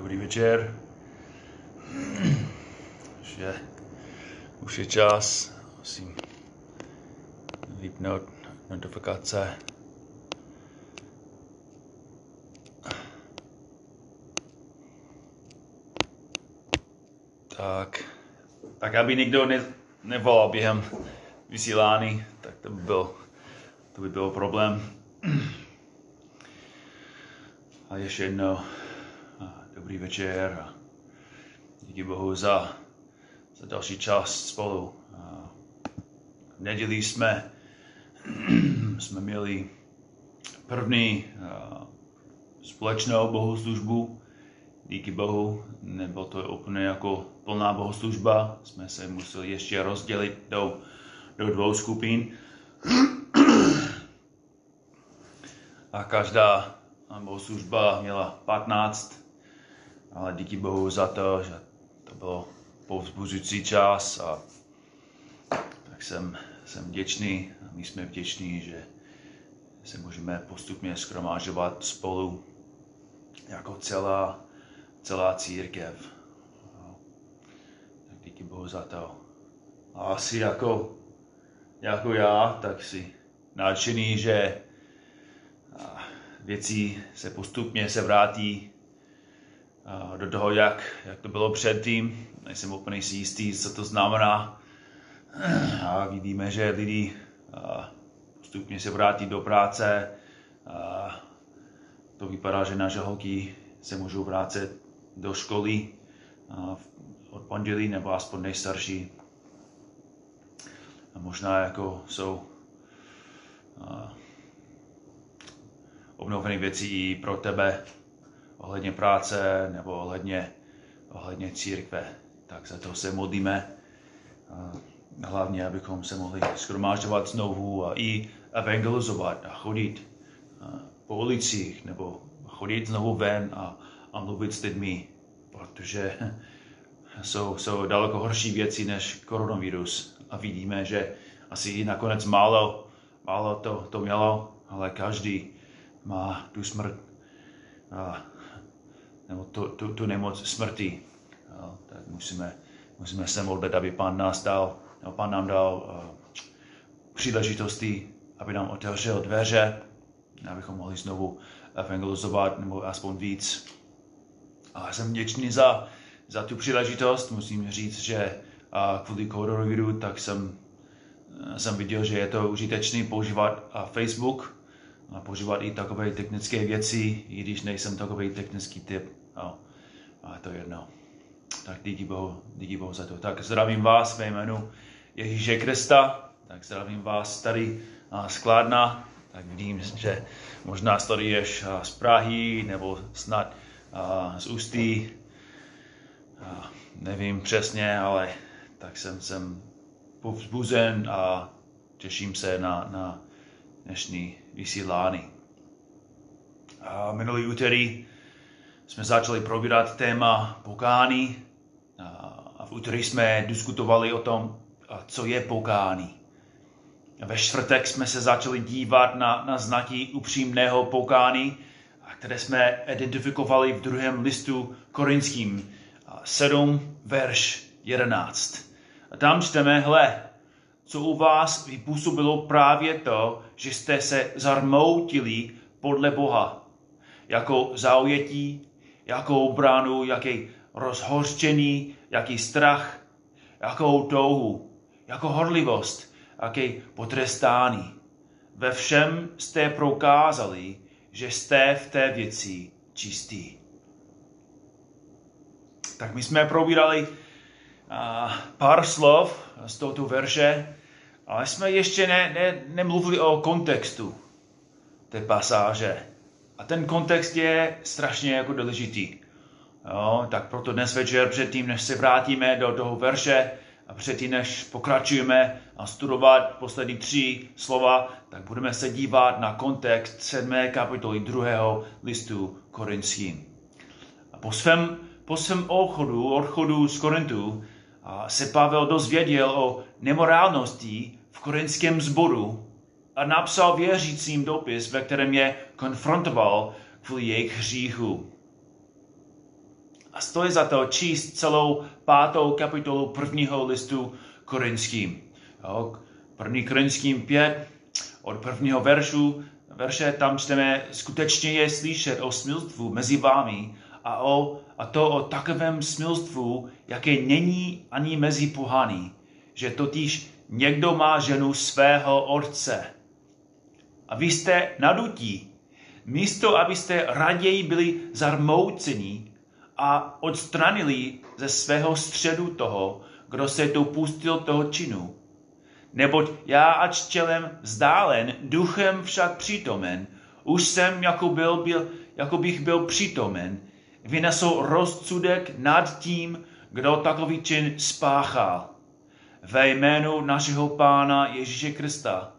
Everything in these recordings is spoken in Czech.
Dobrý večer. Už je, už je čas. Musím vypnout notifikace. Tak, tak aby nikdo ne, nevolal během vysílání, tak to by byl, to by byl problém. A ještě jednou dobrý večer a díky Bohu za, za další čas spolu. A v neděli jsme, jsme měli první společnou bohoslužbu. Díky Bohu, nebylo to úplně jako plná bohoslužba, jsme se museli ještě rozdělit do, do dvou skupin. A každá bohoslužba měla 15, ale díky Bohu za to, že to bylo povzbuzující čas a tak jsem, jsem vděčný a my jsme vděční, že se můžeme postupně skromážovat spolu jako celá, celá církev. Tak díky Bohu za to. A asi jako, jako já, tak si nadšený, že věcí se postupně se vrátí do toho, jak, jak to bylo předtím. Nejsem úplně si jistý, co to znamená. A vidíme, že lidi postupně se vrátí do práce. A to vypadá, že naše holky se můžou vrátit do školy od pondělí, nebo aspoň nejstarší. A možná jako jsou obnovené věci i pro tebe ohledně práce nebo ohledně, ohledně církve. Tak za to se modlíme. Hlavně, abychom se mohli schromážďovat znovu a i evangelizovat a chodit po ulicích nebo chodit znovu ven a, a mluvit s lidmi, protože jsou, jsou daleko horší věci než koronavirus. A vidíme, že asi nakonec málo, málo to, to mělo, ale každý má tu smrt, a, nebo tu, tu, tu nemoc smrti. A, tak musíme, musíme se modlit, aby Pán nás dal, nebo Pán nám dal a, příležitosti, aby nám otevřel dveře, abychom mohli znovu evangelizovat, nebo aspoň víc. A jsem vděčný za, za tu příležitost. Musím říct, že a kvůli koronaviru, tak jsem, jsem viděl, že je to užitečné používat Facebook, a používat i takové technické věci, i když nejsem takový technický typ. A to je jedno. Tak díky Bohu, díky Bohu za to. Tak zdravím vás ve jménu Ježíše Krista. Tak zdravím vás tady z Kládna. Tak vidím, že možná ješ z Prahy nebo snad z Ústí. Nevím přesně, ale tak jsem, jsem povzbuzen a těším se na, na dnešní vysílání. A minulý úterý jsme začali probírat téma pokání a v úterý jsme diskutovali o tom, co je pokání. Ve čtvrtek jsme se začali dívat na, na znaky upřímného pokání, které jsme identifikovali v druhém listu korinským 7, verš 11. A tam čteme, hle, co u vás vypůsobilo právě to, že jste se zarmoutili podle Boha. Jako zaujetí, jako bránu, jaký rozhořčení, jaký strach, jakou touhu, jako horlivost, jaký potrestání. Ve všem jste prokázali, že jste v té věci čistý. Tak my jsme probírali pár slov z tohoto verše ale jsme ještě ne, ne, nemluvili o kontextu té pasáže. A ten kontext je strašně jako důležitý. Jo, tak proto dnes večer, předtím, než se vrátíme do toho verše a předtím, než pokračujeme a studovat poslední tři slova, tak budeme se dívat na kontext sedmé kapitoly druhého listu Korinským. A po svém, po svém odchodu, odchodu z Korintu se Pavel dozvěděl o nemorálnosti v korinském zboru a napsal věřícím dopis, ve kterém je konfrontoval kvůli jejich hříchu. A stojí za to číst celou pátou kapitolu prvního listu korinským. Jo, první korinským pět, od prvního veršu, verše tam čteme, skutečně je slyšet o smilstvu mezi vámi a, o, a to o takovém smilstvu, jaké není ani mezi pohany, že totiž někdo má ženu svého otce. A vy jste nadutí, místo abyste raději byli zarmouceni a odstranili ze svého středu toho, kdo se dopustil toho činu. Neboť já, ač tělem vzdálen, duchem však přítomen, už jsem, jako, byl, byl, jako bych byl přítomen, vynesl rozsudek nad tím, kdo takový čin spáchal. Ve jménu našeho Pána Ježíše Krista,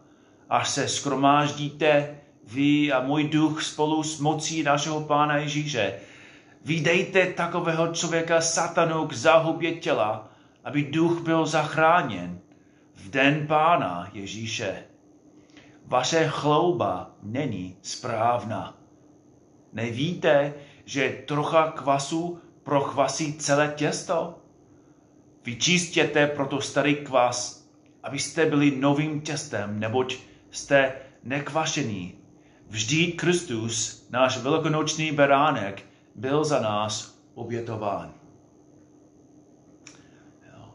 až se skromáždíte vy a můj duch spolu s mocí našeho Pána Ježíše, vydejte takového člověka satanu k zahubě těla, aby duch byl zachráněn v den Pána Ježíše. Vaše chlouba není správná. Nevíte, že trocha kvasu prochvasí celé těsto? Vyčistěte proto starý kvas, abyste byli novým těstem, neboť jste nekvašení. Vždyť Kristus, náš velikonoční beránek, byl za nás obětován.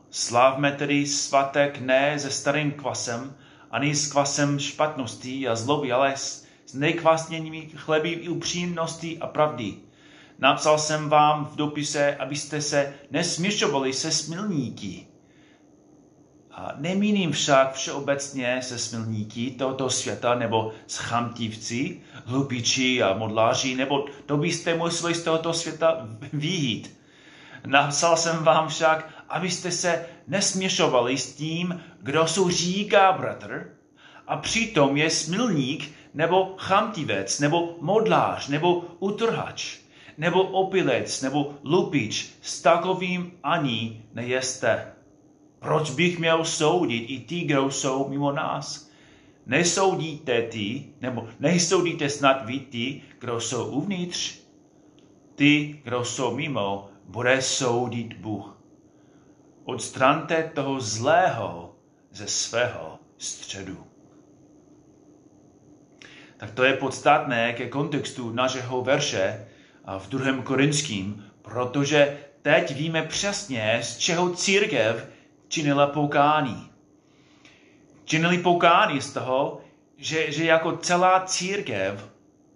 Slavme tedy svatek ne se starým kvasem, ani s kvasem špatností a zloby, ale s, s chleby i upřímností a pravdy. Napsal jsem vám v dopise, abyste se nesměšovali se smilníky. Nemíním však všeobecně se smilníky tohoto světa, nebo s chamtivci, hlupiči a modláři, nebo to byste museli z tohoto světa vyjít. Napsal jsem vám však, abyste se nesměšovali s tím, kdo jsou říká bratr, a přitom je smilník, nebo chamtivec, nebo modlář, nebo utrhač, nebo opilec, nebo lupič, s takovým ani nejeste. Proč bych měl soudit i kdo jsou mimo nás? Nesoudíte ty, nebo nesoudíte snad vy ty, kdo jsou uvnitř? Ty, kdo jsou mimo, bude soudit Bůh. Odstraňte toho zlého ze svého středu. Tak to je podstatné ke kontextu našeho verše v druhém korinským, protože teď víme přesně, z čeho církev činila poukání. Činili poukání z toho, že, že jako celá církev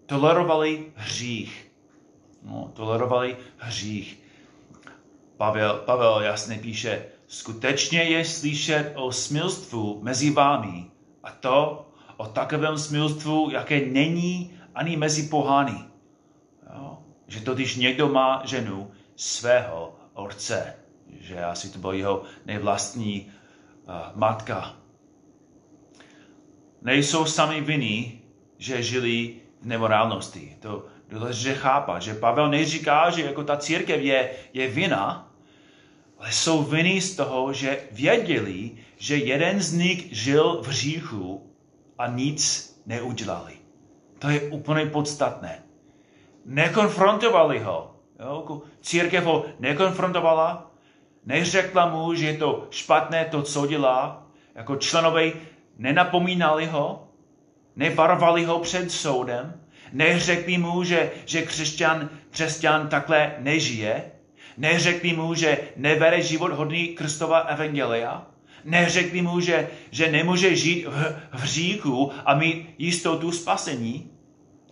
tolerovali hřích. No, tolerovali hřích. Pavel, Pavel jasně píše, skutečně je slyšet o smilstvu mezi vámi a to o takovém smilstvu, jaké není ani mezi pohány. Jo? Že to, když někdo má ženu svého otce, že asi to byl jeho nejvlastní uh, matka. Nejsou sami viny, že žili v nemorálnosti. To důležité chápat, že Pavel neříká, že jako ta církev je, je vina, ale jsou viny z toho, že věděli, že jeden z nich žil v hříchu a nic neudělali. To je úplně podstatné. Nekonfrontovali ho. Jo? Církev ho nekonfrontovala, neřekla mu, že je to špatné to, co dělá. Jako členové nenapomínali ho, nevarovali ho před soudem, neřekli mu, že, že křesťan, křesťan takhle nežije, Neřekli mu, že nebere život hodný Kristova evangelia. Neřekli mu, že, že nemůže žít v, v říku a mít jistotu spasení.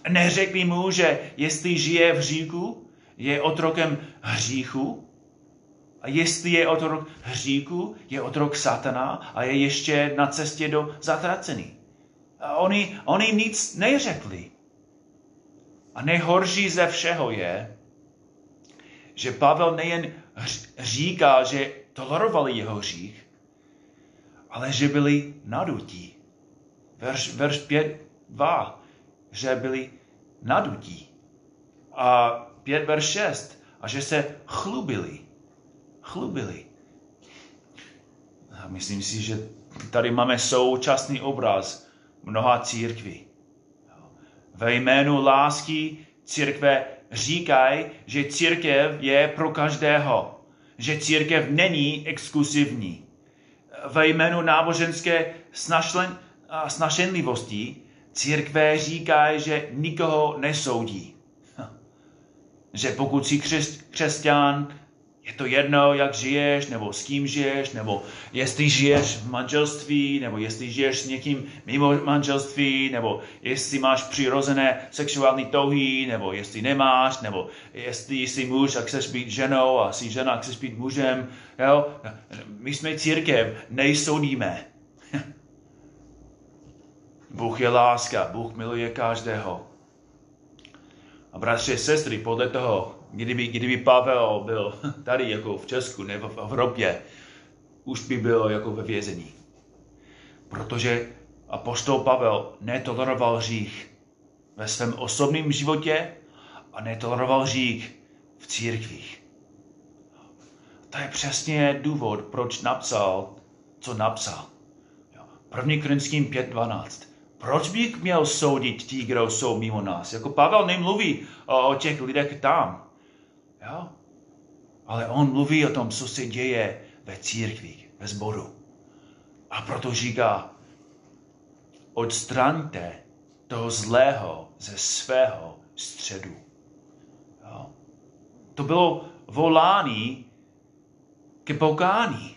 Neřekli mu, že jestli žije v říku, je otrokem hříchu. A jestli je otrok hříku, je otrok satana a je ještě na cestě do zatracení. A oni, oni nic neřekli. A nejhorší ze všeho je, že Pavel nejen říká, že tolerovali jeho hřích, ale že byli nadutí. Verš, verš 5, 2, že byli nadutí. A 5, verš 6, a že se chlubili. Chlubili. A myslím si, že tady máme současný obraz mnoha církví. Ve jménu lásky církve říkají, že církev je pro každého, že církev není exkluzivní. Ve jménu náboženské snašlen, snašenlivosti církve říkají, že nikoho nesoudí. Že pokud jsi křesťan, je to jedno, jak žiješ, nebo s kým žiješ, nebo jestli žiješ v manželství, nebo jestli žiješ s někým mimo manželství, nebo jestli máš přirozené sexuální touhy, nebo jestli nemáš, nebo jestli jsi muž a chceš být ženou a jsi žena a chceš být mužem. Jo? My jsme církev, nejsoudíme. Bůh je láska, Bůh miluje každého. A bratři, sestry, podle toho, kdyby, kdyby Pavel byl tady jako v Česku nebo v Evropě, už by byl jako ve vězení. Protože apostol Pavel netoleroval hřích ve svém osobním životě a netoleroval hřích v církvích. To je přesně důvod, proč napsal, co napsal. 1. Korinským 5.12. Proč bych měl soudit ti, kdo jsou mimo nás? Jako Pavel nemluví o, o těch lidech tam. Jo? Ale on mluví o tom, co se děje ve církvi, ve sboru. A proto říká, odstraňte toho zlého ze svého středu. Jo? To bylo volání ke pokání.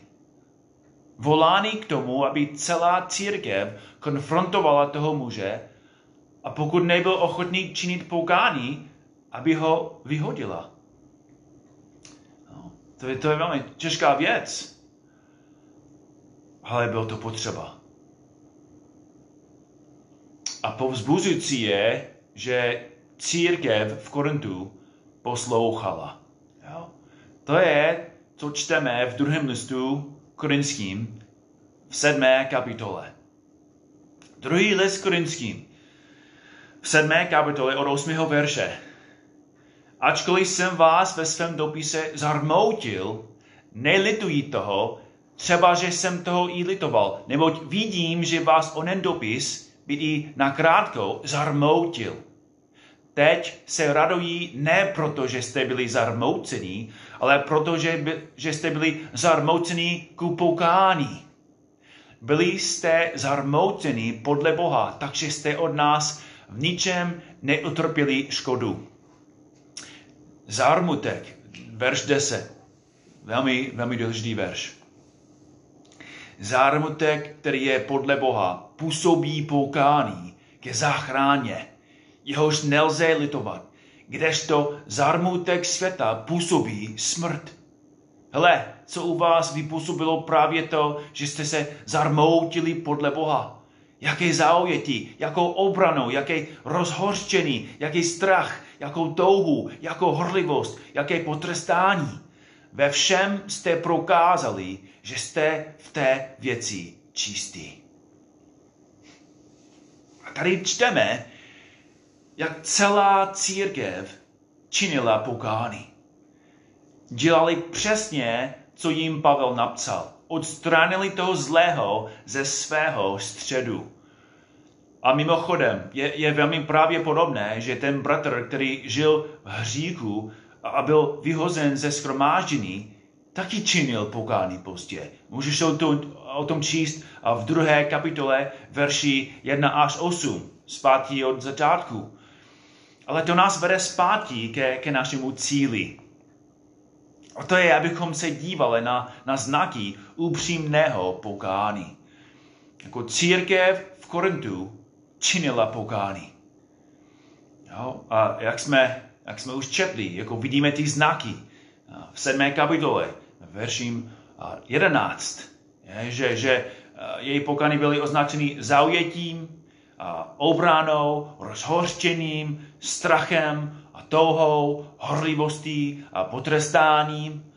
Volání k tomu, aby celá církev konfrontovala toho muže a pokud nebyl ochotný činit pokání, aby ho vyhodila. To je, to je velmi těžká věc. Ale bylo to potřeba. A povzbuzující je, že církev v Korintu poslouchala. Jo? To je, co čteme v druhém listu korinským v sedmé kapitole. Druhý list korinským v sedmé kapitole od osmého verše. Ačkoliv jsem vás ve svém dopise zarmoutil, nelituji toho, třeba, že jsem toho i litoval, neboť vidím, že vás onen dopis, by i nakrátko, zarmoutil. Teď se radují ne proto, že jste byli zarmoucení, ale proto, že, by, že jste byli zarmoucení ku pokání. Byli jste zarmoucení podle Boha, takže jste od nás v ničem neutrpěli škodu. Zármutek, verš 10. Velmi, velmi důležitý verš. Zármutek, který je podle Boha, působí poukání ke záchráně, jehož nelze litovat, kdežto zármutek světa působí smrt. Hele, co u vás vypůsobilo právě to, že jste se zarmoutili podle Boha jaké zaujetí, jakou obranou, jaké rozhořčení, jaký strach, jakou touhu, jakou horlivost, jaké potrestání. Ve všem jste prokázali, že jste v té věci čistý. A tady čteme, jak celá církev činila pokání. Dělali přesně, co jim Pavel napsal odstranili toho zlého ze svého středu. A mimochodem, je, je velmi pravděpodobné, že ten bratr, který žil v hříchu a byl vyhozen ze schromáždění, taky činil pokání pozdě. Můžeš o, to, o tom číst v druhé kapitole verši 1 až 8, zpátky od začátku. Ale to nás vede zpátky ke, ke našemu cíli. A to je, abychom se dívali na, na znaky upřímného pokání. Jako církev v Korintu činila pokání. Jo? A jak jsme, jak jsme už četli, jako vidíme ty znaky v sedmé kapitole, verším 11, je, že, že její pokání byly označeny zaujetím, obranou, rozhořčením, strachem a touhou, horlivostí a potrestáním.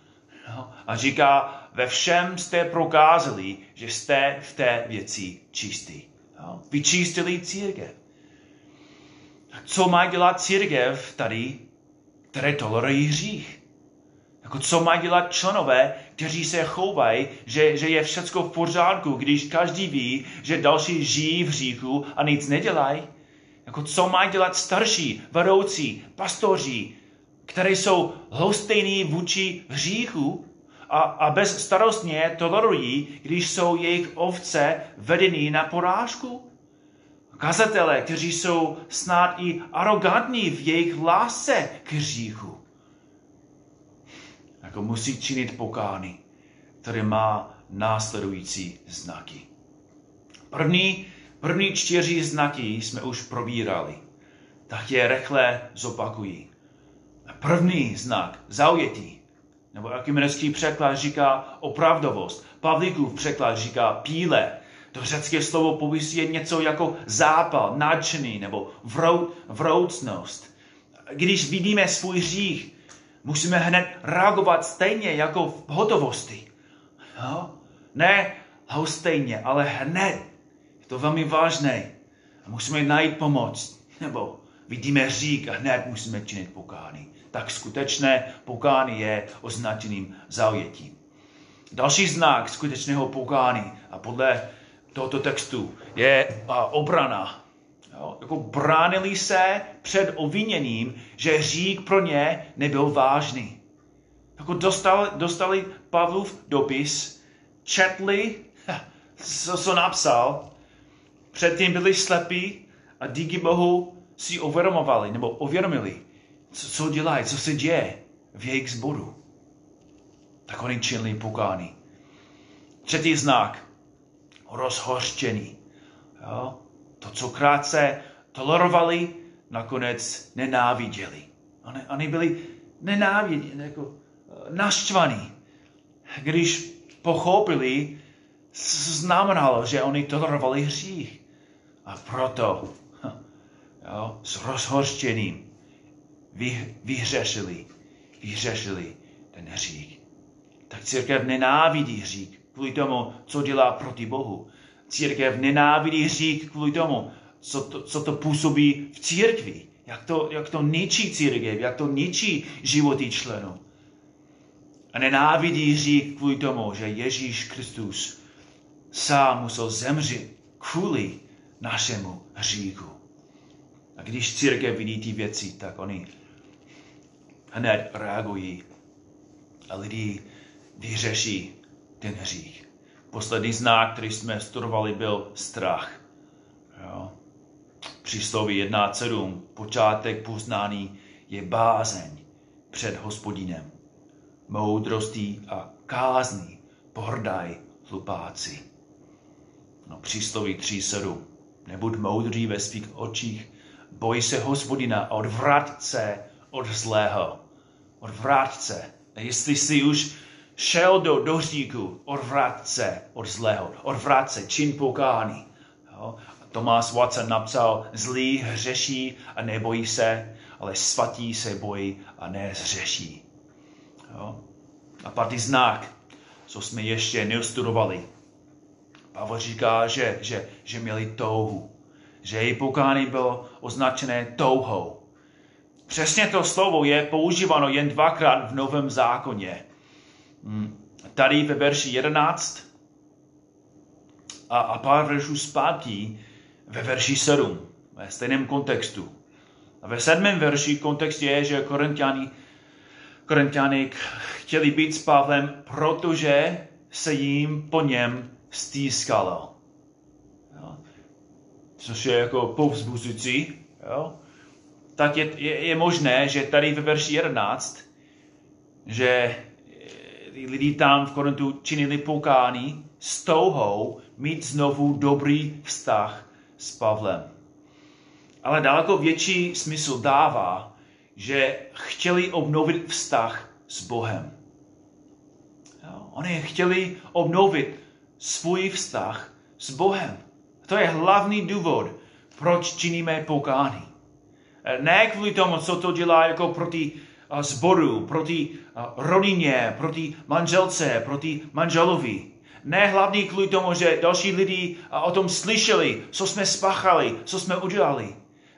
A říká, ve všem jste prokázali, že jste v té věci čistý. Vyčistili církev. Co má dělat církev tady, které tolerují hřích? Jako co mají dělat členové, kteří se chovají, že, že je všechno v pořádku, když každý ví, že další žijí v hříchu a nic nedělají? Jako co mají dělat starší, vedoucí, pastoři, které jsou lhostejný vůči hříchu a, a bezstarostně tolerují, když jsou jejich ovce vedeny na porážku? Kazatele, kteří jsou snad i arrogantní v jejich lásce k hříchu. Jako musí činit pokány, které má následující znaky. První, první čtyři znaky jsme už probírali. Tak je rychle zopakují. První znak, zaujetí, nebo ekumeneský překlad říká opravdovost. Pavlíkův překlad říká píle. To řecké slovo popisuje něco jako zápal, nadšený nebo vrou, vroucnost. Když vidíme svůj hřích, musíme hned reagovat stejně jako v hotovosti. Jo? Ne stejně, ale hned. Je to velmi vážné. Musíme najít pomoc. Nebo vidíme hřích a hned musíme činit pokání. Tak skutečné pokání je označeným zaujetím. Další znak skutečného pokání a podle tohoto textu je obrana. Jo? Jako bránili se před oviněním, že hřích pro ně nebyl vážný. Jako dostali, dostali Pavlův dopis, četli, co, co napsal, předtím byli slepí a díky Bohu si uvědomovali nebo uvědomili, co, co dělají, co se děje v jejich zboru. Tak oni činili pokání. Třetí znak, rozhořčení. Jo? To, co krátce tolerovali, nakonec nenáviděli. Oni, oni byli nenáviděni, jako eh, naštvaní. Když pochopili, znamenalo, že oni tolerovali hřích. A proto jo, s rozhořčením vy, vyhřešili, vyhřešili ten hřích. Tak církev nenávidí hřích kvůli tomu, co dělá proti Bohu. Církev nenávidí hřích kvůli tomu, co to, co to působí v církvi. Jak to, jak to ničí církev, jak to ničí životy členů. A nenávidí hřích kvůli tomu, že Ježíš Kristus sám musel zemřít kvůli našemu hříchu. A když církev vidí ty věci, tak oni hned reagují a lidi vyřeší ten hřích. Poslední znak, který jsme studovali, byl strach. Jo. Přísloví 1.7. Počátek poznání je bázeň před hospodinem. Moudrostí a kázní pohrdaj hlupáci. No, přísloví 3.7. Nebuď moudrý ve svých očích, boj se hospodina a odvrat se od zlého. Odvrat se. A jestli jsi už šel do, do hříku, odvrat se od zlého. Odvrat se, čin pokání. Jo? Tomáš Watson napsal, zlý hřeší a nebojí se, ale svatí se bojí a nezřeší. Jo? A pátý znak, co jsme ještě neustudovali. Pavel říká, že, že, že měli touhu. Že její pokání bylo označené touhou. Přesně to slovo je používáno jen dvakrát v Novém zákoně. Hmm. Tady ve verši 11 a, a pár veršů zpátky ve verši 7, ve stejném kontextu. A ve sedmém verši kontext je, že Korintiani, Korintiani chtěli být s Pavlem, protože se jim po něm stýskalo. Jo? Což je jako povzbuzující. Jo? Tak je, je, je možné, že tady ve verši 11, že lidi tam v Korintu činili pokání s touhou mít znovu dobrý vztah s Pavlem. Ale daleko větší smysl dává, že chtěli obnovit vztah s Bohem. Jo? Oni chtěli obnovit svůj vztah s Bohem. To je hlavní důvod, proč činíme pokání. Ne kvůli tomu, co to dělá jako proti zboru, proti rodině, proti manželce, proti manželovi. Ne hlavní kvůli tomu, že další lidi o tom slyšeli, co jsme spáchali, co jsme udělali.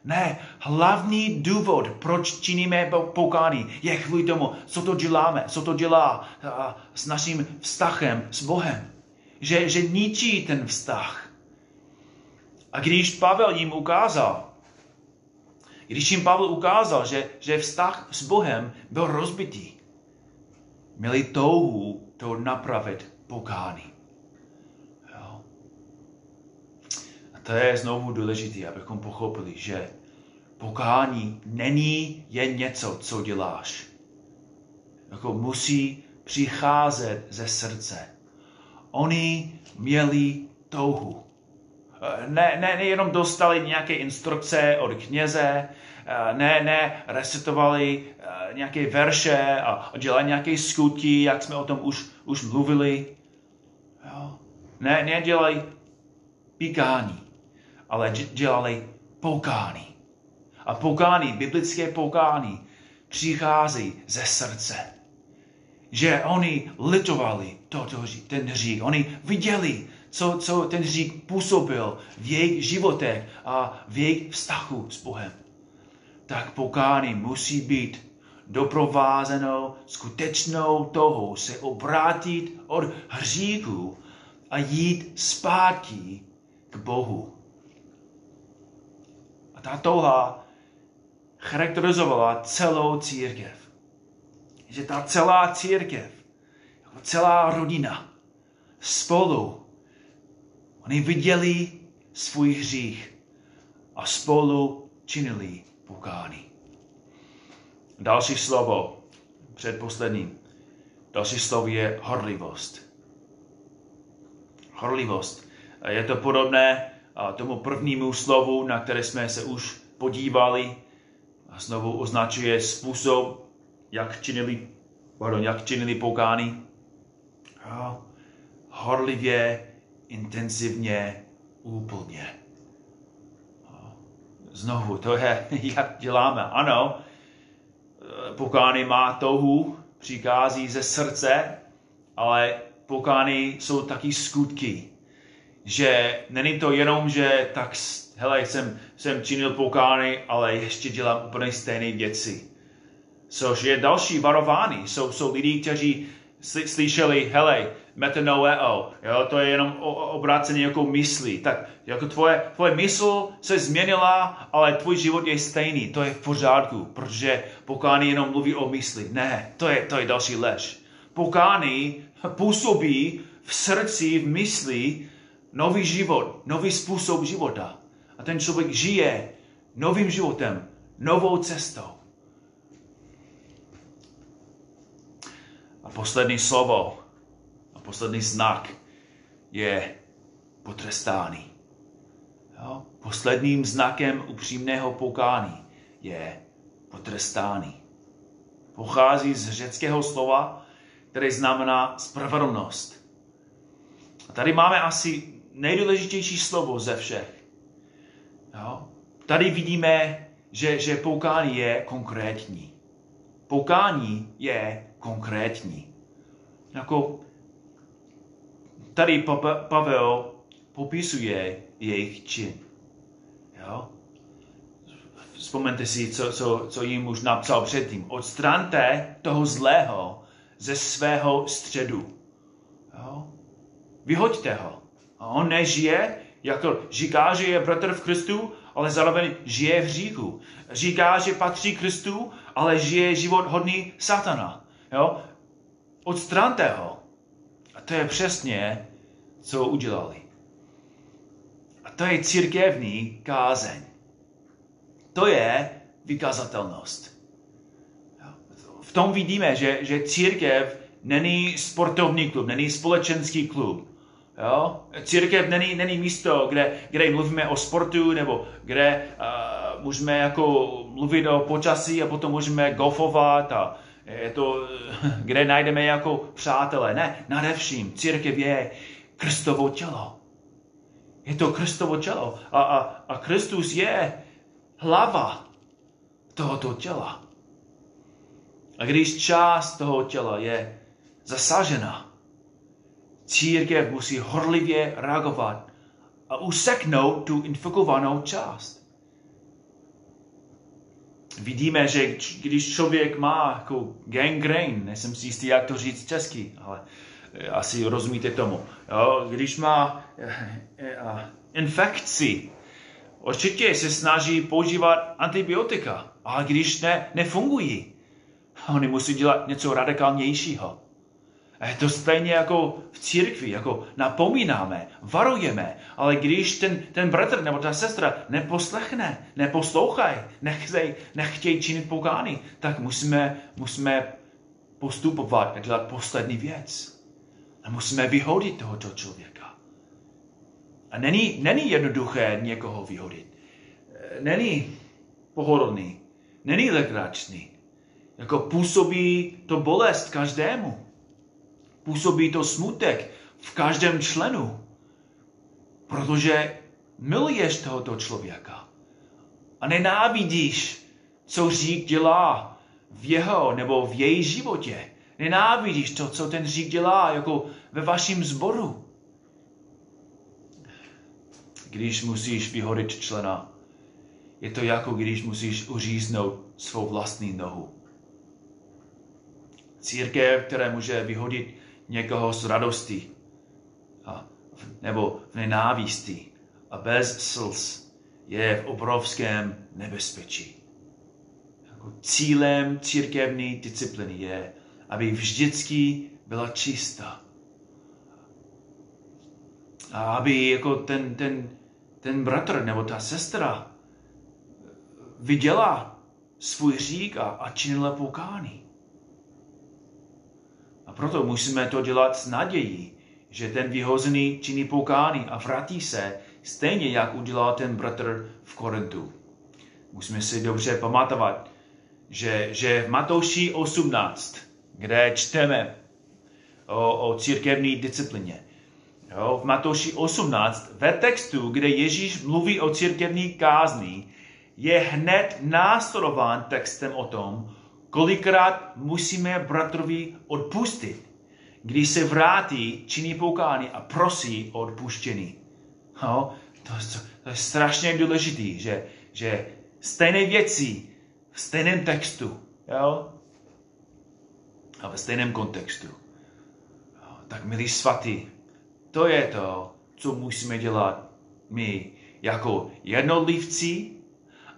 Ne, hlavní důvod, proč činíme pokání, je kvůli tomu, co to děláme, co to dělá s naším vztahem s Bohem. Že, že ničí ten vztah. A když Pavel jim ukázal, když jim Pavel ukázal, že, že vztah s Bohem byl rozbitý, měli touhu to napravit pokány. Jo. A to je znovu důležité, abychom pochopili, že pokání není jen něco, co děláš. Jako musí přicházet ze srdce. Oni měli touhu. Ne, ne, nejenom dostali nějaké instrukce od kněze, ne, ne recitovali eh, nějaké verše a dělali nějaké skutky, jak jsme o tom už, už mluvili. Jo. Ne, nedělali píkání, ale dělali pokání. A pokání, biblické pokání, přichází ze srdce. Že oni litovali toto, ten hřích. Oni viděli, co, co ten hřích působil v jejich životech a v jejich vztahu s Bohem. Tak pokání musí být doprovázeno skutečnou toho se obrátit od hříchu a jít zpátky k Bohu. A ta touha charakterizovala celou církev. Že ta celá církev, jako celá rodina spolu, oni viděli svůj hřích a spolu činili pokání. Další slovo, předposlední, další slovo je horlivost. Horlivost. Je to podobné tomu prvnímu slovu, na které jsme se už podívali a znovu označuje způsob, jak činili, pardon, jak činili pokány. Horlivě, intenzivně, úplně. Znovu, to je, jak děláme. Ano, pokány má touhu, přikází ze srdce, ale pokány jsou taky skutky. Že není to jenom, že tak, hele, jsem, jsem činil pokány, ale ještě dělám úplně stejné věci. Což je další varování. Jsou, jsou lidi, kteří slyšeli, hele, metanoeo, jo, to je jenom obrácení jako myslí. Tak jako tvoje, tvoje mysl se změnila, ale tvůj život je stejný. To je v pořádku, protože pokání jenom mluví o mysli. Ne, to je, to je další lež. Pokání působí v srdci, v mysli nový život, nový způsob života. A ten člověk žije novým životem, novou cestou. A poslední slovo, poslední znak je potrestání. Jo? Posledním znakem upřímného pokání je potrestání. Pochází z řeckého slova, které znamená spravedlnost. A tady máme asi nejdůležitější slovo ze všech. Jo? Tady vidíme, že, že poukání je konkrétní. Poukání je konkrétní. Jako tady Pavel popisuje jejich čin. Jo? Vzpomeňte si, co, co, co jim už napsal předtím. Odstraňte toho zlého ze svého středu. Jo? Vyhoďte ho. A on nežije, jako říká, že je bratr v Kristu, ale zároveň žije v hříchu. Říká, že patří Kristu, ale žije život hodný satana. Jo? Odstraňte ho. A to je přesně, co udělali. A to je církevní kázeň. To je vykazatelnost. V tom vidíme, že, že církev není sportovní klub, není společenský klub. Jo? Církev není, není místo, kde, kde mluvíme o sportu, nebo kde uh, můžeme jako mluvit o počasí a potom můžeme golfovat a je to, kde najdeme jako přátelé. Ne, nadevším, církev je Kristovo tělo. Je to Kristovo tělo. A, a, a Kristus je hlava tohoto těla. A když část toho těla je zasažena, církev musí horlivě reagovat a useknout tu infikovanou část. Vidíme, že když člověk má jako gangrene, nejsem si jistý, jak to říct česky, ale eh, asi rozumíte tomu. Jo? Když má eh, eh, infekci určitě se snaží používat antibiotika, ale když ne, nefungují, oni musí dělat něco radikálnějšího. A je to stejně jako v církvi, jako napomínáme, varujeme, ale když ten, ten bratr nebo ta sestra neposlechne, neposlouchají, nechtějí, nechtějí činit pokány, tak musíme, musíme postupovat a dělat poslední věc. A musíme vyhodit tohoto člověka. A není, není jednoduché někoho vyhodit. Není pohodlný, není legračný. Jako působí to bolest každému. Působí to smutek v každém členu, protože miluješ tohoto člověka a nenávidíš, co řík dělá v jeho nebo v její životě. Nenávidíš to, co ten řík dělá jako ve vašem zboru. Když musíš vyhodit člena, je to jako když musíš uříznout svou vlastní nohu. Církev, která může vyhodit někoho z radosti a, nebo v nenávisti a bez slz je v obrovském nebezpečí. Jako cílem církevní disciplíny je, aby vždycky byla čistá. A aby jako ten, ten, ten bratr nebo ta sestra viděla svůj řík a, a činila pokání proto musíme to dělat s nadějí, že ten vyhozený činí pokání a vrátí se, stejně jak udělal ten bratr v Korintu. Musíme si dobře pamatovat, že, že v Matouši 18, kde čteme o, o církevní disciplině, jo, v Matouši 18, ve textu, kde Ježíš mluví o církevní kázni, je hned následován textem o tom, Kolikrát musíme bratrovi odpustit, když se vrátí, činí poukání a prosí o odpuštění. No, to, to, to je strašně důležité, že, že stejné věci v stejném textu, jo? A ve stejném kontextu. Tak milí svatý, to je to, co musíme dělat my jako jednotlivci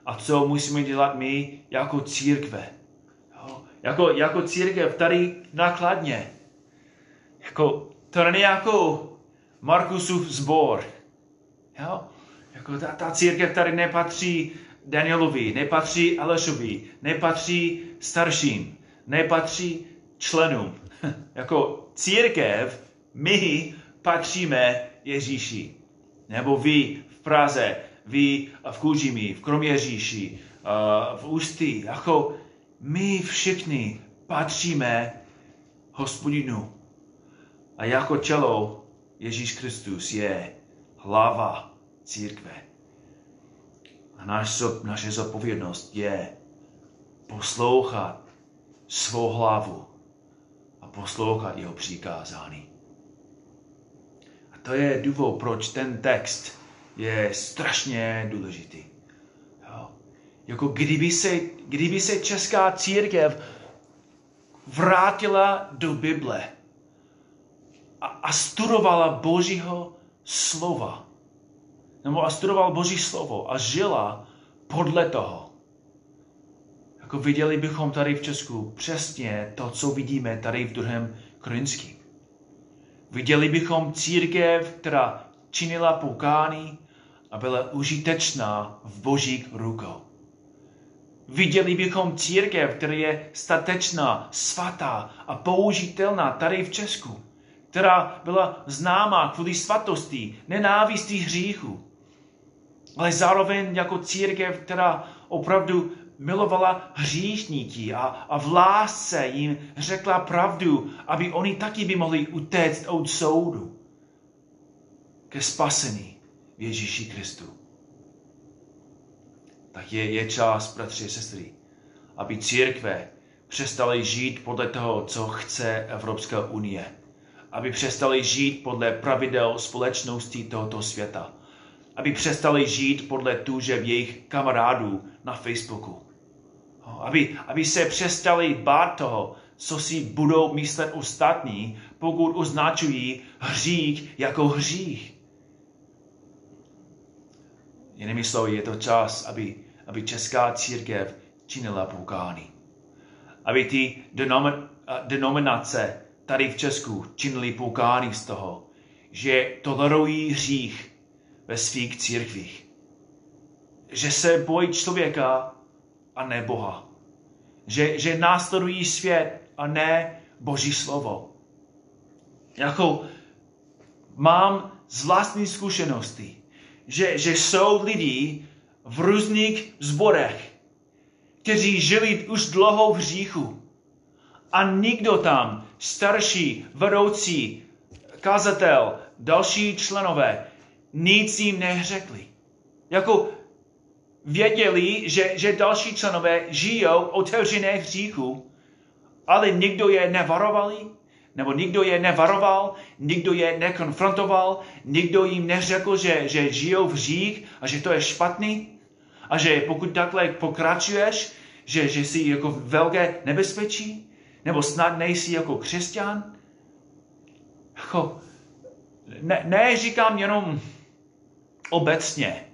a co musíme dělat my jako církve jako, jako církev tady nakladně. Jako, to není jako Markusův zbor. Jo? Jako ta, ta církev tady nepatří Danielovi, nepatří Alešovi, nepatří starším, nepatří členům. jako církev my patříme Ježíši. Nebo vy v Praze, vy v Kůžimi, v Kroměříši, v Ústí. Jako my všichni patříme hospodinu. A jako tělo Ježíš Kristus je hlava církve. A naš, naše zodpovědnost je poslouchat svou hlavu a poslouchat jeho přikázání. A to je důvod, proč ten text je strašně důležitý. Jako kdyby se, kdyby se česká církev vrátila do Bible a, a studovala Božího slova. Nebo a studovala Boží slovo a žila podle toho. Jako viděli bychom tady v Česku přesně to, co vidíme tady v druhém Korinském. Viděli bychom církev, která činila poukání a byla užitečná v božích rukou. Viděli bychom církev, která je statečná, svatá a použitelná tady v Česku, která byla známá kvůli svatosti, nenávistí hříchu, ale zároveň jako církev, která opravdu milovala hříšníky a, a v lásce jim řekla pravdu, aby oni taky by mohli utéct od soudu ke spasení v Ježíši Kristu tak je, je čas, bratři a sestry, aby církve přestaly žít podle toho, co chce Evropská unie. Aby přestali žít podle pravidel společnosti tohoto světa. Aby přestali žít podle tužeb jejich kamarádů na Facebooku. Aby, aby se přestali bát toho, co si budou myslet ostatní, pokud označují hřích jako hřích. Jinými slovy, je to čas, aby, aby česká církev činila pokání. Aby ty denominace tady v Česku činili pokání z toho, že tolerují hřích ve svých církvích. Že se bojí člověka a ne Boha. Že, že následují svět a ne Boží slovo. Jako mám z vlastní zkušenosti, že, že jsou lidi v různých zborech, kteří žili už dlouho v hříchu. A nikdo tam, starší, vedoucí, kazatel, další členové, nic jim neřekli. Jako věděli, že, že další členové žijou otevřené hříchu, ale nikdo je nevarovali, nebo nikdo je nevaroval, nikdo je nekonfrontoval, nikdo jim neřekl, že, že žijou v hřích a že to je špatný. A že pokud takhle pokračuješ, že, že jsi jako velké nebezpečí, nebo snad nejsi jako křesťan. Jako, ne, ne říkám jenom obecně,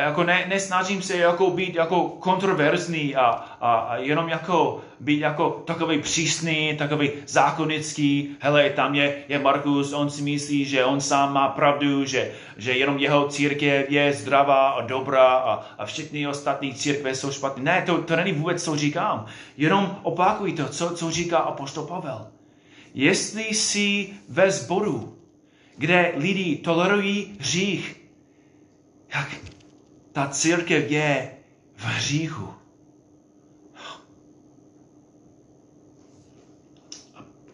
jako ne, nesnažím se jako být jako kontroverzní a, a, a jenom jako být jako takový přísný, takový zákonický. Hele, tam je, je Markus, on si myslí, že on sám má pravdu, že, že jenom jeho církev je zdravá a dobrá a, a všechny ostatní církve jsou špatné. Ne, to, to není vůbec, co říkám. Jenom opakuj to, co, co říká apostol Pavel. Jestli jsi ve sboru, kde lidi tolerují hřích, jak ta církev je v hříchu.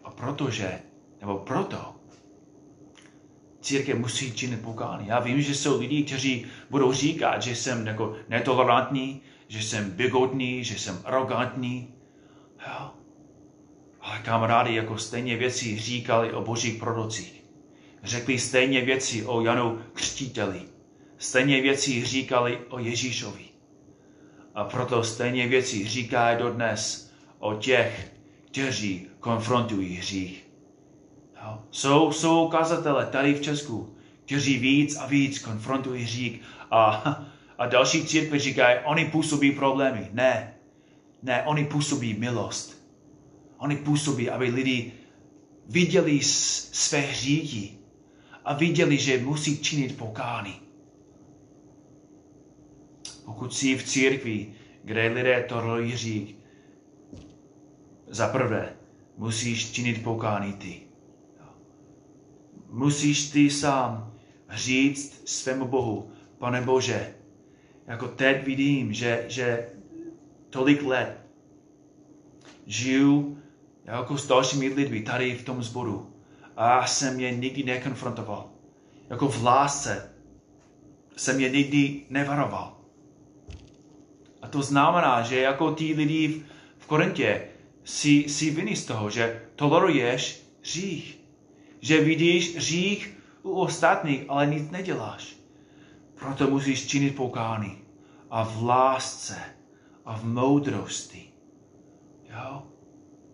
A, protože, nebo proto, církev musí činit pokání. Já vím, že jsou lidi, kteří budou říkat, že jsem jako netolerantní, že jsem bigotný, že jsem arrogantní. Jo. Ale kamarády jako stejně věci říkali o božích prorocích. Řekli stejně věci o Janu Křtíteli Stejně věci říkali o Ježíšovi. A proto stejně věci říká dodnes o těch, kteří konfrontují hřích. Jo? Jsou, jsou kazatele tady v Česku, kteří víc a víc konfrontují hřích a, a další církve říkají, oni působí problémy. Ne, ne, oni působí milost. Oni působí, aby lidi viděli své hříchy a viděli, že musí činit pokání. Pokud jsi v církvi, kde lidé to hřích, za prvé musíš činit pokání ty. Musíš ty sám říct svému Bohu, pane Bože, jako teď vidím, že, že tolik let žiju jako s dalšími lidmi tady v tom zboru a jsem je nikdy nekonfrontoval. Jako v lásce jsem je nikdy nevaroval. A to znamená, že jako ty lidi v Korintě si, si viny z toho, že toleruješ hřích. Že vidíš hřích u ostatních, ale nic neděláš. Proto musíš činit pokání. A v lásce a v moudrosti. Jo?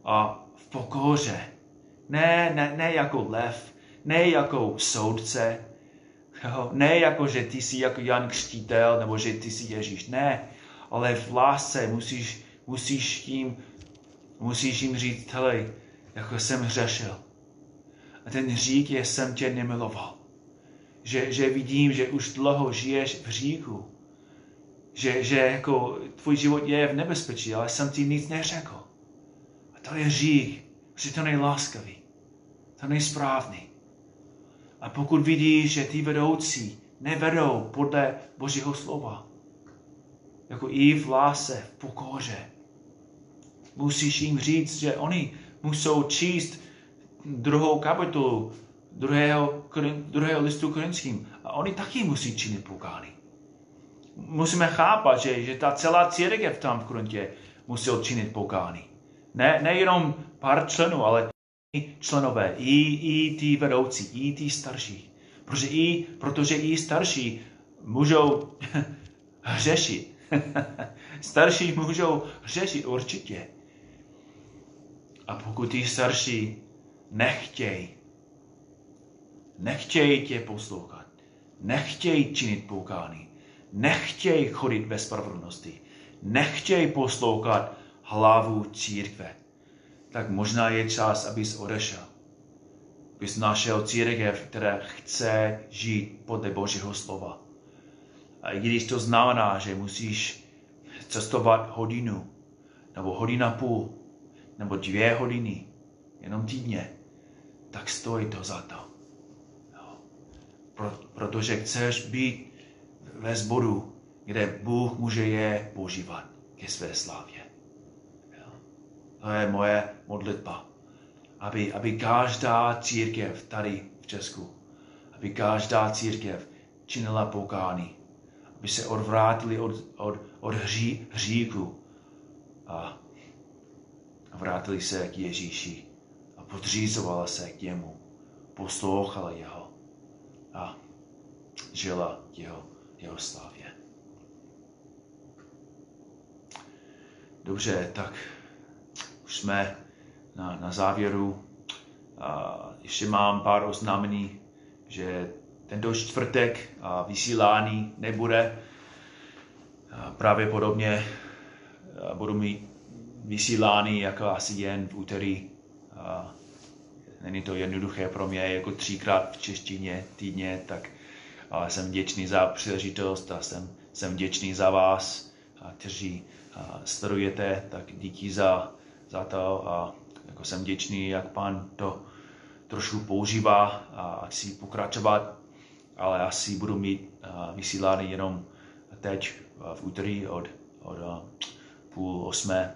A v pokoře. Ne, ne, ne jako lev, ne jako soudce, jo? ne jako, že ty jsi jako Jan Křtítel, nebo že ty jsi Ježíš. Ne, ale v lásce musíš, musíš jim, musíš jim říct, hele, jako jsem hřešil. A ten hřích je, jsem tě nemiloval. Že, že vidím, že už dlouho žiješ v hříchu. Že, že jako tvůj život je v nebezpečí, ale jsem ti nic neřekl. A to je hřích, že to nejláskavý. To nejsprávný. A pokud vidíš, že ty vedoucí nevedou podle Božího slova, jako i v láse, v pokoře. Musíš jim říct, že oni musou číst druhou kapitolu druhého, druhého listu korinským. A oni taky musí činit pokání. Musíme chápat, že, že ta celá církev tam v Korintě musel činit pokání. Ne, nejenom pár členů, ale i členové, i, i ty vedoucí, i ty starší. Protože i, protože i starší můžou hřešit. starší můžou řešit určitě. A pokud ty starší nechtějí, nechtějí tě poslouchat, nechtějí činit poukání, nechtějí chodit ve spravedlnosti, nechtějí poslouchat hlavu církve, tak možná je čas, abys odešel. Abys našel církev, která chce žít podle Božího slova. A i když to znamená, že musíš cestovat hodinu, nebo hodina půl, nebo dvě hodiny, jenom týdně, tak stojí to za to. Pro, protože chceš být ve sboru, kde Bůh může je používat ke své slávě. To je moje modlitba. Aby, aby každá církev tady v Česku, aby každá církev činila pokání, aby se odvrátili od, od, od hří, hříku a vrátili se k Ježíši a podřízovala se k němu, poslouchala jeho a žila jeho, jeho slávě. Dobře, tak už jsme na, na závěru. A ještě mám pár oznámení, že tento čtvrtek vysílání nebude. Právě podobně budu mít vysílání jako asi jen v úterý. Není to jednoduché pro mě, jako třikrát v češtině týdně, tak jsem vděčný za příležitost a jsem, jsem vděčný za vás, kteří sledujete, tak díky za, za to a jako jsem vděčný, jak pan to trošku používá a chci pokračovat, ale asi budu mít vysílání jenom teď v úterý od, od půl osmé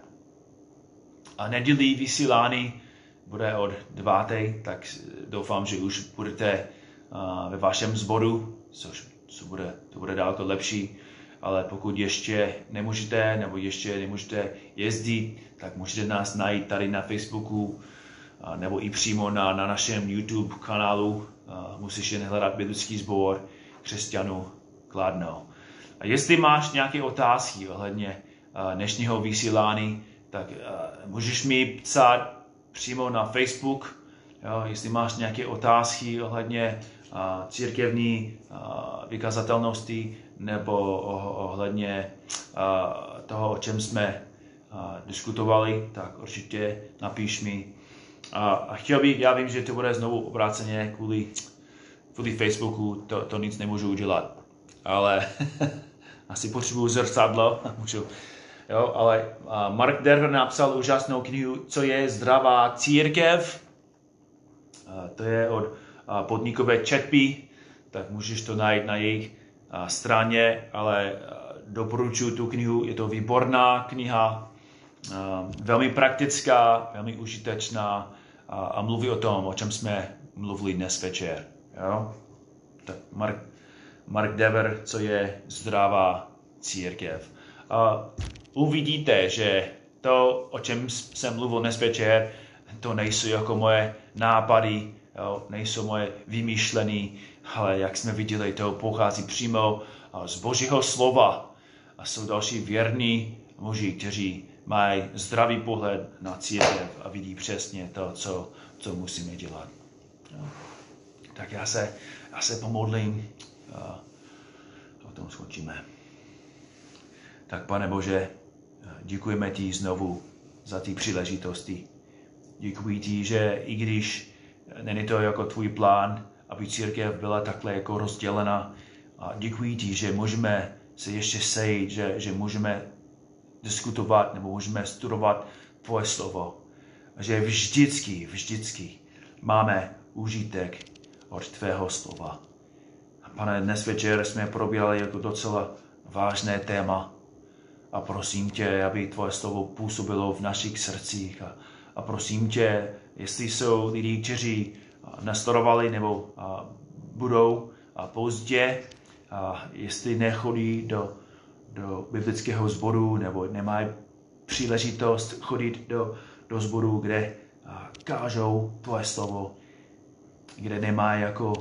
a nedělí vysílání bude od deváté, tak doufám, že už budete uh, ve vašem sboru, což co bude, to bude daleko lepší, ale pokud ještě nemůžete nebo ještě nemůžete jezdit, tak můžete nás najít tady na Facebooku uh, nebo i přímo na, na našem YouTube kanálu. Uh, musíš jen hledat biblický sbor křesťanů Kladno. A jestli máš nějaké otázky ohledně dnešního vysílání, tak uh, můžeš mi psát přímo na Facebook, jo, jestli máš nějaké otázky ohledně církevní vykazatelnosti nebo ohledně toho, o čem jsme diskutovali, tak určitě napiš mi. A, a chtěl bych, já vím, že to bude znovu obráceně kvůli, kvůli Facebooku, to, to nic nemůžu udělat. Ale asi potřebuju zrcadlo, můžu Jo, ale Mark Derver napsal úžasnou knihu, co je zdravá církev. To je od podnikové četby, tak můžeš to najít na jejich straně, ale doporučuji tu knihu, je to výborná kniha, velmi praktická, velmi užitečná a mluví o tom, o čem jsme mluvili dnes večer. Jo? Tak Mark, Mark Dever, co je zdravá církev. A uvidíte, že to, o čem jsem mluvil dnes večer, to nejsou jako moje nápady, jo, nejsou moje vymýšlené, ale jak jsme viděli, to pochází přímo z Božího slova. A jsou další věrní muži, kteří mají zdravý pohled na církev a vidí přesně to, co, co musíme dělat. Jo. Tak já se, já se pomodlím a o tom skončíme. Tak pane Bože, děkujeme ti znovu za ty příležitosti. Děkuji ti, že i když není to jako tvůj plán, aby církev byla takhle jako rozdělena, a děkuji ti, že můžeme se ještě sejít, že, že můžeme diskutovat nebo můžeme studovat tvoje slovo. A že vždycky, vždycky máme užitek od tvého slova. A pane, dnes večer jsme probírali jako docela vážné téma, a prosím tě, aby tvoje slovo působilo v našich srdcích a, a prosím tě, jestli jsou lidi, kteří nastarovali nebo a, budou a pozdě, a jestli nechodí do, do biblického sboru nebo nemají příležitost chodit do, do sboru, kde kážou tvoje slovo, kde nemá jako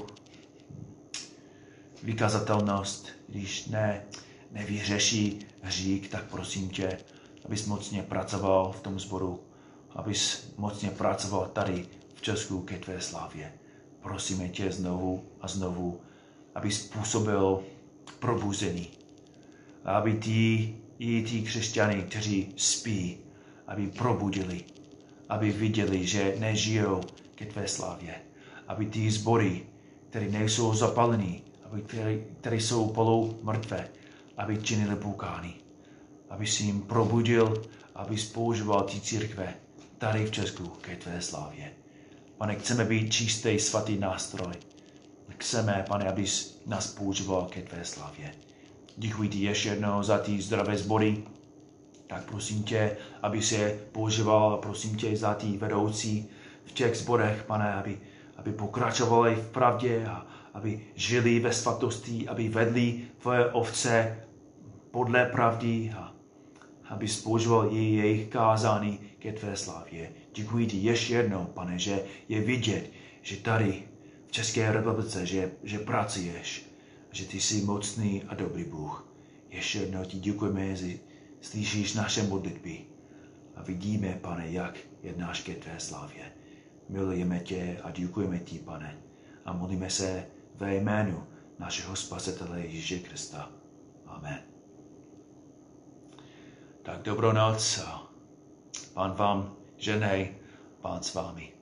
vykazatelnost, když ne, nevyřeší hřík, tak prosím tě, abys mocně pracoval v tom sboru, abys mocně pracoval tady v Česku ke tvé slávě. Prosíme tě znovu a znovu, abys působil probuzení aby ti i ti křesťany, kteří spí, aby probudili, aby viděli, že nežijou ke tvé slávě. Aby ty zbory, které nejsou zapalení, aby které, které jsou polou mrtvé, aby činili poukání. Aby si jim probudil, aby používal ty církve tady v Česku ke tvé slávě. Pane, chceme být čistý, svatý nástroj. Chceme, pane, abys nás používal ke tvé slávě. Děkuji ti ještě jednou za ty zdravé zbory. Tak prosím tě, aby se používal, prosím tě za ty vedoucí v těch zborech, pane, aby, aby pokračovali v pravdě a aby žili ve svatosti, aby vedli tvoje ovce podle pravdy a aby spoužíval i jejich kázání ke tvé slávě. Děkuji ti ještě jednou, pane, že je vidět, že tady v České republice, že, že pracuješ, že ty jsi mocný a dobrý Bůh. Ještě jednou ti děkujeme, že slyšíš naše modlitby a vidíme, pane, jak jednáš ke tvé slávě. Milujeme tě a děkujeme ti, pane, a modlíme se ve jménu našeho Spasitele Ježíše Krista. Amen. Tak dobrou noc. Pán vám ženej, pán s vámi.